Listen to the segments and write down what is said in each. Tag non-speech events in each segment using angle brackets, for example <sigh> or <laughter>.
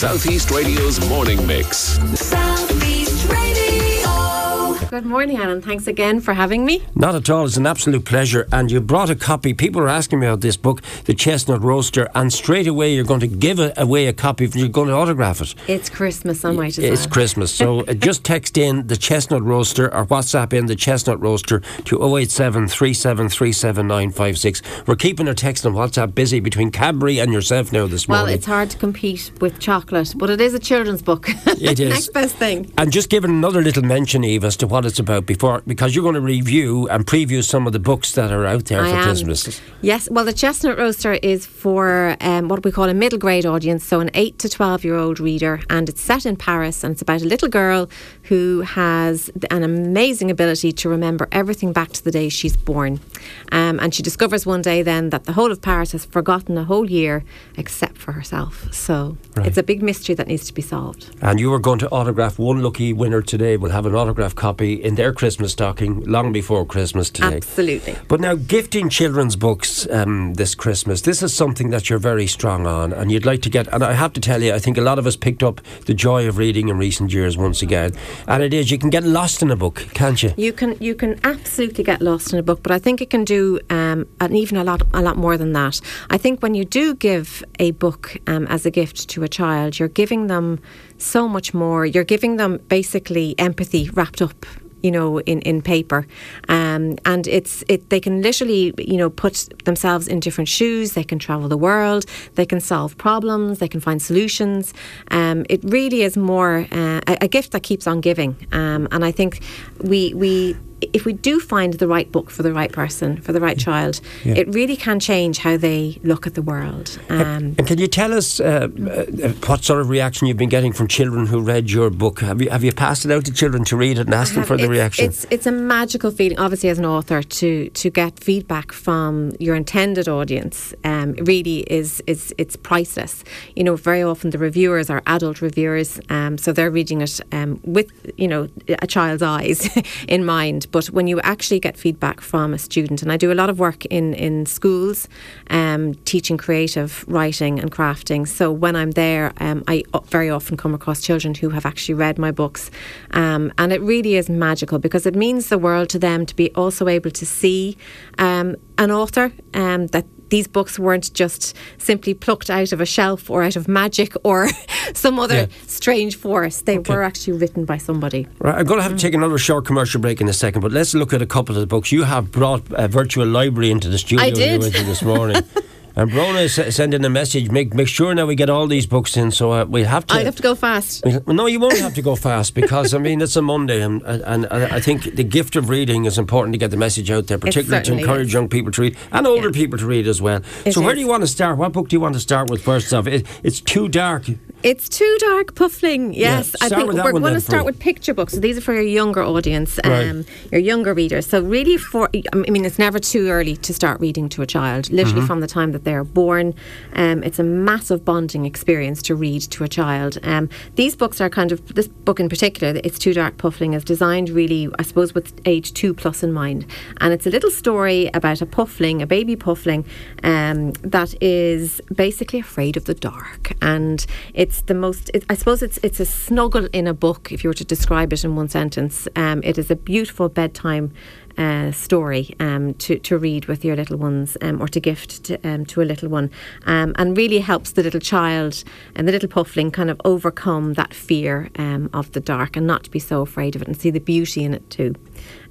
Southeast Radio's morning mix. Southeast Radio. Good morning, Alan. Thanks again for having me. Not at all. It's an absolute pleasure. And you brought a copy. People are asking me about this book, The Chestnut Roaster, and straight away you're going to give away a copy. You're going to autograph it. It's Christmas, I might as It's. Christmas. So uh, <laughs> just text in The Chestnut Roaster or WhatsApp in The Chestnut Roaster to 087 3737956. We're keeping our text and WhatsApp busy between Cadbury and yourself now this morning. Well, it's hard to compete with chocolate, but it is a children's book. <laughs> It is. Next best thing. And just giving another little mention, Eve, as to what it's about before, because you're going to review and preview some of the books that are out there I for am. Christmas. Yes, well, the Chestnut Roaster is for um, what we call a middle grade audience, so an 8 to 12 year old reader, and it's set in Paris, and it's about a little girl who has an amazing ability to remember everything back to the day she's born. Um, and she discovers one day then that the whole of Paris has forgotten a whole year except for herself. So it's a big mystery that needs to be solved. And you are going to autograph one lucky winner today. We'll have an autograph copy in their Christmas stocking long before Christmas today. Absolutely. But now, gifting children's books um, this Christmas, this is something that you're very strong on, and you'd like to get. And I have to tell you, I think a lot of us picked up the joy of reading in recent years once again. And it is, you can get lost in a book, can't you? You can you can absolutely get lost in a book, but I think it can do um, and even a lot a lot more than that. I think when you do give a book um, as a gift to a child, you're giving them so much more. You're giving them basically empathy wrapped up. You know, in, in paper, um, and it's it. They can literally, you know, put themselves in different shoes. They can travel the world. They can solve problems. They can find solutions. Um, it really is more uh, a, a gift that keeps on giving. Um, and I think we we if we do find the right book for the right person, for the right child, Yeah. it really can change how they look at the world. Um, And can you tell us uh, uh, what sort of reaction you've been getting from children who read your book? Have you have you passed it out to children to read it and ask them for the reaction? It's it's a magical feeling, obviously, as an author, to to get feedback from your intended audience. Um, really is is it's priceless. You know, very often the reviewers are adult reviewers, um, so they're reading it um, with you know a child's eyes <laughs> in mind. But when you actually get feedback from a student, and I do a lot of work in in schools, um, teaching creative writing and crafting. So when I'm there, um, I very often come across children who have actually read my books, um, and it really is magical because it means the world to them to be also able to see um, an author um, that. These books weren't just simply plucked out of a shelf or out of magic or <laughs> some other Yeah. strange force. They were actually written by somebody. Right, I'm going to have to take another short commercial break in a second, but let's look at a couple of the books. You have brought a virtual library into the studio I did. this morning. <laughs> and Brona is sending a message. Make make sure now we get all these books in, so uh, we have to. I'd have to go fast. Well, No, you won't have to go fast because I mean it's a Monday, and, and, and I think the gift of reading is important to get the message out there, particularly to encourage is. young people to read and older people to read as well. It so, where do you want to start? What book do you want to start with first off? It, it's too dark. It's too dark, Puffling. Yes, I think we're going to start with picture books. So these are for your younger audience, Right. um, your younger readers. So really, for I mean, it's never too early to start reading to a child. Literally Mm-hmm. from the time that they're born, um, it's a massive bonding experience to read to a child. Um, these books are kind of this book in particular. It's too dark, Puffling is designed really, I suppose, with age two plus in mind, and it's a little story about a puffling, a baby puffling, um, that is basically afraid of the dark, and it's the most. It, I suppose it's it's a snuggle in a book. If you were to describe it in one sentence, um, it is a beautiful bedtime. Uh, story um, to, to read with your little ones um, or to gift to, um, to a little one um, and really helps the little child and the little puffling kind of overcome that fear um, of the dark and not to be so afraid of it and see the beauty in it too.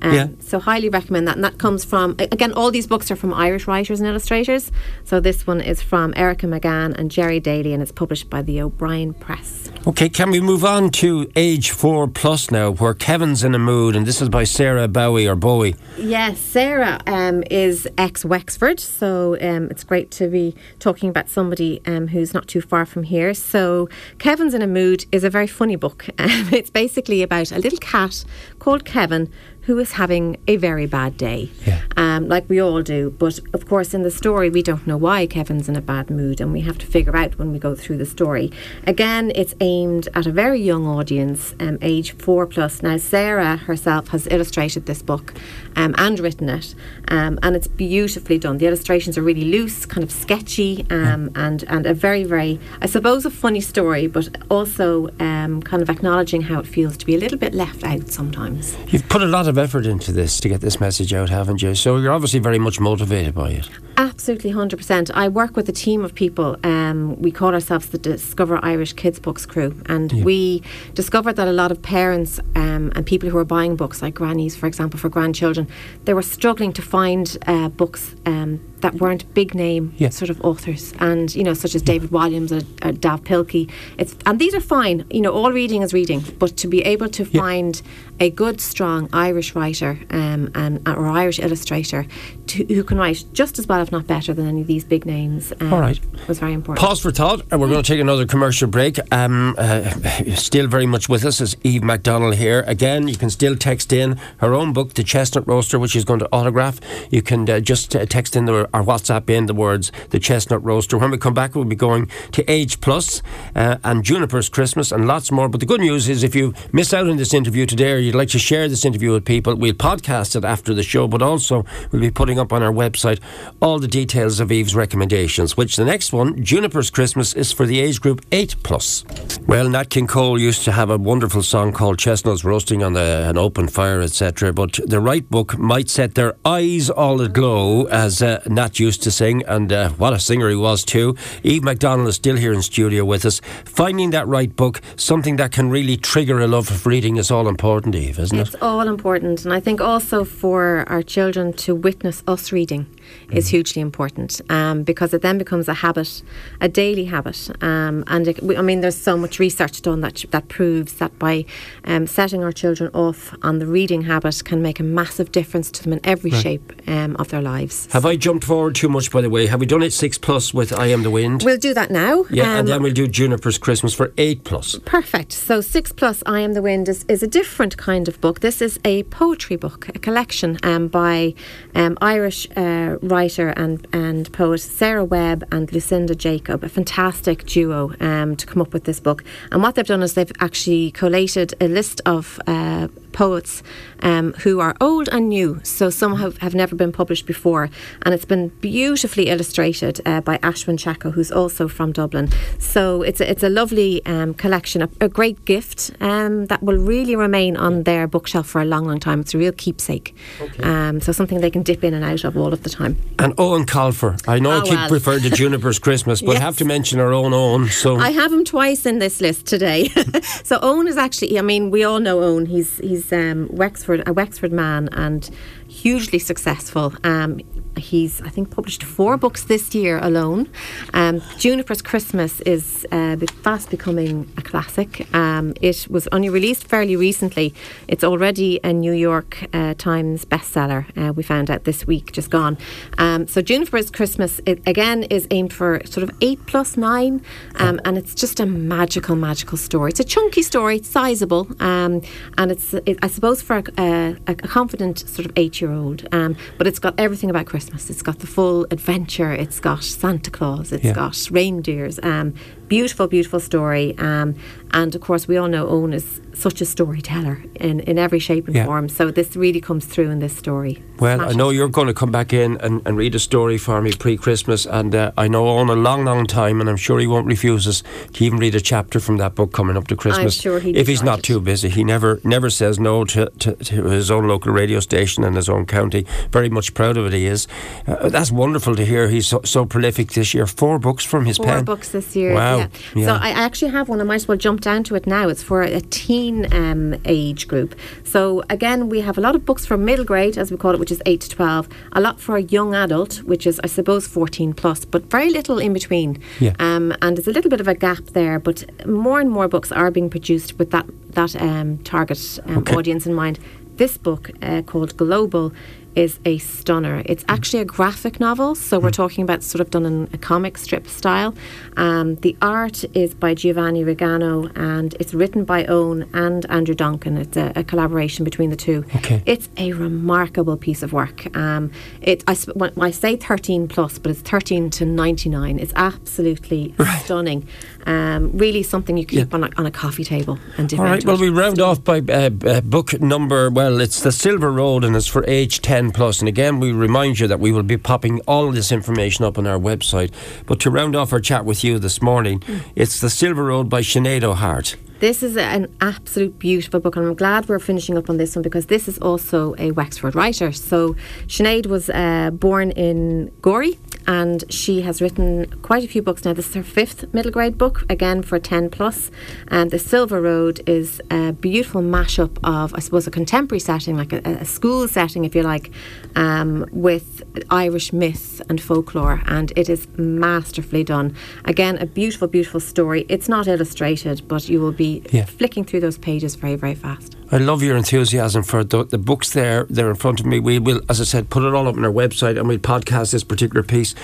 Um, Yeah. So highly recommend that. And that comes from again, all these books are from Irish writers and illustrators. So this one is from Erika McGann and Jerry Daly, and it's published by the O'Brien Press. Okay, can we move on to age four plus now, where Kevin's in a mood, and this is by Sarah Bowie or Bowie. Yes, Sarah um, is ex Wexford, so um, it's great to be talking about somebody um, who's not too far from here. So, Kevin's in a Mood is a very funny book. <laughs> Um, it's basically about a little cat called Kevin who is having a very bad day, Yeah. um, like we all do. But of course, in the story, we don't know why Kevin's in a bad mood, and we have to figure out when we go through the story. Again, it's aimed at a very young audience, um, age four plus. Now, Sarah herself has illustrated this book um, and written it, um, and it's beautifully done. The illustrations are really loose, kind of sketchy, um, and and a very very, I suppose, a funny story, but also um, kind of acknowledging how it feels to be a little bit left out sometimes. You've put a lot of effort into this to get this message out, haven't you? So you're obviously very much motivated by it. Absolutely, 100%. I work with a team of people. Um, we call ourselves the Discover Irish Kids Books crew. And we discovered that a lot of parents um, and people who are buying books, like grannies, for example, for grandchildren, they were struggling to find uh, books um, that weren't big name Yeah. sort of authors. And, you know, such as David Walliams or, or Dav Pilkey. It's, and these are fine. You know, all reading is reading. But to be able to Yeah. find a good, strong Irish writer um, and, or Irish illustrator to, who can write just as well, if not better, than any of these big names um, All right. was very important. Pause for thought, and we're going to take another commercial break. Um, uh, still very much with us is Eve McDonnell here. Again, you can still text in her own book, The Chestnut Roaster, which she's going to autograph. You can uh, just uh, text in the, or WhatsApp in the words The Chestnut Roaster. When we come back, we'll be going to Age Plus, uh, and Juniper's Christmas and lots more. But the good news is if you miss out on this interview today or you'd like to share this interview with people, we'll podcast it after the show, but also we'll be putting up on our website all the details of Eve's recommendations, which the next one, Juniper's Christmas, is for the age group 8 plus. Well, Nat King Cole used to have a wonderful song called Chestnuts Roasting on the, an Open Fire, etc. But the right book might set their eyes all aglow, as uh, Nat used to sing, and uh, what a singer he was too. Eve McDonnell is still here in studio with us. Finding that right book, something that can really trigger a love of reading, is all important, Eve, isn't It's it? It's all important, and I think also for our children to witness us reading is hugely important um, because it then becomes a habit, a daily habit. Um, and it, we- I mean, there's so much research done that that proves that by um, setting our children off on the reading habit can make a massive difference to them in every shape um, of their lives. Have I jumped forward too much, by the way? Have we done it 6 plus with I Am the Wind? We'll do that now. yeah, Um, and then we'll do Juniper's Christmas for 8 plus. Perfect. So, Six Plus I Am the Wind is, is a different kind of book. This is a poetry book, a collection um, by um, Irish uh, writer and, and poet Sarah Webb and Lucinda Jacob, a fantastic duo um, to come up with this book. And what they've done is they've actually collated a list of uh, poets um, who are old and new. So, some have, have never been published before. And it's been beautifully illustrated uh, by Ashwin Chacko, who's also from Dublin. So, it's a, it's a lovely um, collection, a, a great gift um, that will really remain on their bookshelf for a long, long time. It's a real keepsake. Um, so, something they can dip in and out of all of the time. And Eoin Colfer. I know I Oh, keep well. referring to Juniper's Christmas, but I have to mention our own Eoin. So I have him twice in this list today. <laughs> so Eoin is actually, I mean, we all know Eoin. He's he's um, Wexford, a Wexford man, and hugely successful. Um, he's, I think, published four books this year alone. Um, Juniper's Christmas is uh, fast becoming a classic. Um, it was only released fairly recently. It's already a New York uh, Times bestseller. Uh, we found out this week, just gone. Um, so Juniper's Christmas it, again is aimed for sort of eight plus nine, um, and it's just a magical, magical story. It's a chunky story, it's sizable, um, and it's it, I suppose for a, a, a confident sort of eight-year-old. Um, but it's got everything about Christmas. It's got the full adventure. It's got Santa Claus. It's Yeah. got reindeers. Um, beautiful, beautiful story. Um, and of course, we all know Eoin is such a storyteller in, in every shape and Yeah. form. So this really comes through in this story. Well, I know it. you're going to come back in and, and read a story for me pre Christmas, and uh, I know Eoin a long, long time, and I'm sure he won't refuse us to even read a chapter from that book coming up to Christmas. I'm sure he'd If he's not delighted. too busy, he never never says no to, to, to his own local radio station and his own county. Very much proud of it, he is. Uh, that's wonderful to hear. He's so, so prolific this year. Four books from his Four pen. books this year. Wow. Yeah. Yeah. So I actually have one. I might as well jump down to it now. It's for a teen um, age group. So again, we have a lot of books for middle grade, as we call it, which is eight to twelve. A lot for a young adult, which is I suppose fourteen plus, but very little in between. Yeah. Um, and there's a little bit of a gap there, but more and more books are being produced with that that um, target um, Okay. audience in mind. This book uh, called Global is a stunner. It's actually a graphic novel, so we're talking about sort of done in a comic strip style. Um, the art is by Giovanni Rigano and it's written by Eoin and Andrew Donkin. It's a, a collaboration between the two. Okay. It's a remarkable piece of work. Um, it, I, when I say 13 plus, but it's 13 to 99. It's absolutely stunning. Um, really something you keep on, a, on a coffee table and All right, well, we round off by uh, uh, book number, well, it's The Silver Road and it's for age 10 plus. And again, we remind you that we will be popping all this information up on our website. But to round off our chat with you this morning, Hmm. it's The Silver Road by Sinead O'Hart. This is an absolute beautiful book, and I'm glad we're finishing up on this one because this is also a Wexford writer. So, Sinead was uh, born in Gorey, and she has written quite a few books now. This is her fifth middle grade book, again for 10 plus. And The Silver Road is a beautiful mashup of, I suppose, a contemporary setting, like a, a school setting, if you like, um, with Irish myth and folklore, and it is masterfully done. Again, a beautiful, beautiful story. It's not illustrated, but you will be Yeah. flicking through those pages very, very fast. I love your enthusiasm for the, the books there. They're in front of me. We will, as I said, put it all up on our website and we'll podcast this particular piece.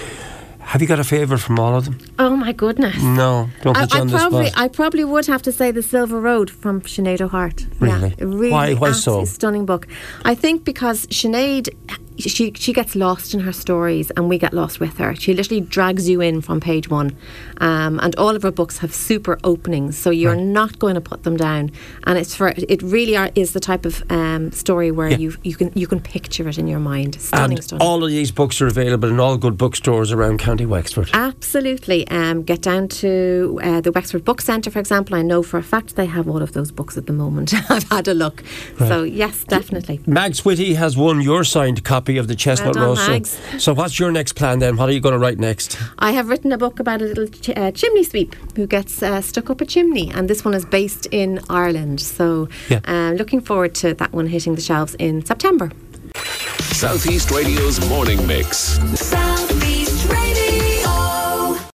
Have you got a favourite from all of them? Oh my goodness. No, don't I, I probably. I probably would have to say the Silver Road from Sinead O'Hart. Really? Yeah, really Why- why so? stunning book. I think because Sinead, she she gets lost in her stories, and we get lost with her. She literally drags you in from page one, um, and all of her books have super openings, so you're not going to put them down. And it's for it really are, is the type of um, story where Yeah. you you can you can picture it in your mind. Stunning, and stunning. all of these books are available in all good bookstores around County Wexford. Absolutely. Um, get down to uh, the Wexford Book Centre, for example. I know for a fact they have all of those books at the moment. <laughs> I've had a look. So, yes, definitely. Mags Whitty has won your signed copy of the Chestnut Well done, Rose. So- So, what's your next plan then? What are you going to write next? I have written a book about a little ch- uh, chimney sweep who gets uh, stuck up a chimney, and this one is based in Ireland. So, Yeah. uh, looking forward to that one hitting the shelves in September. Southeast Radio's morning mix. South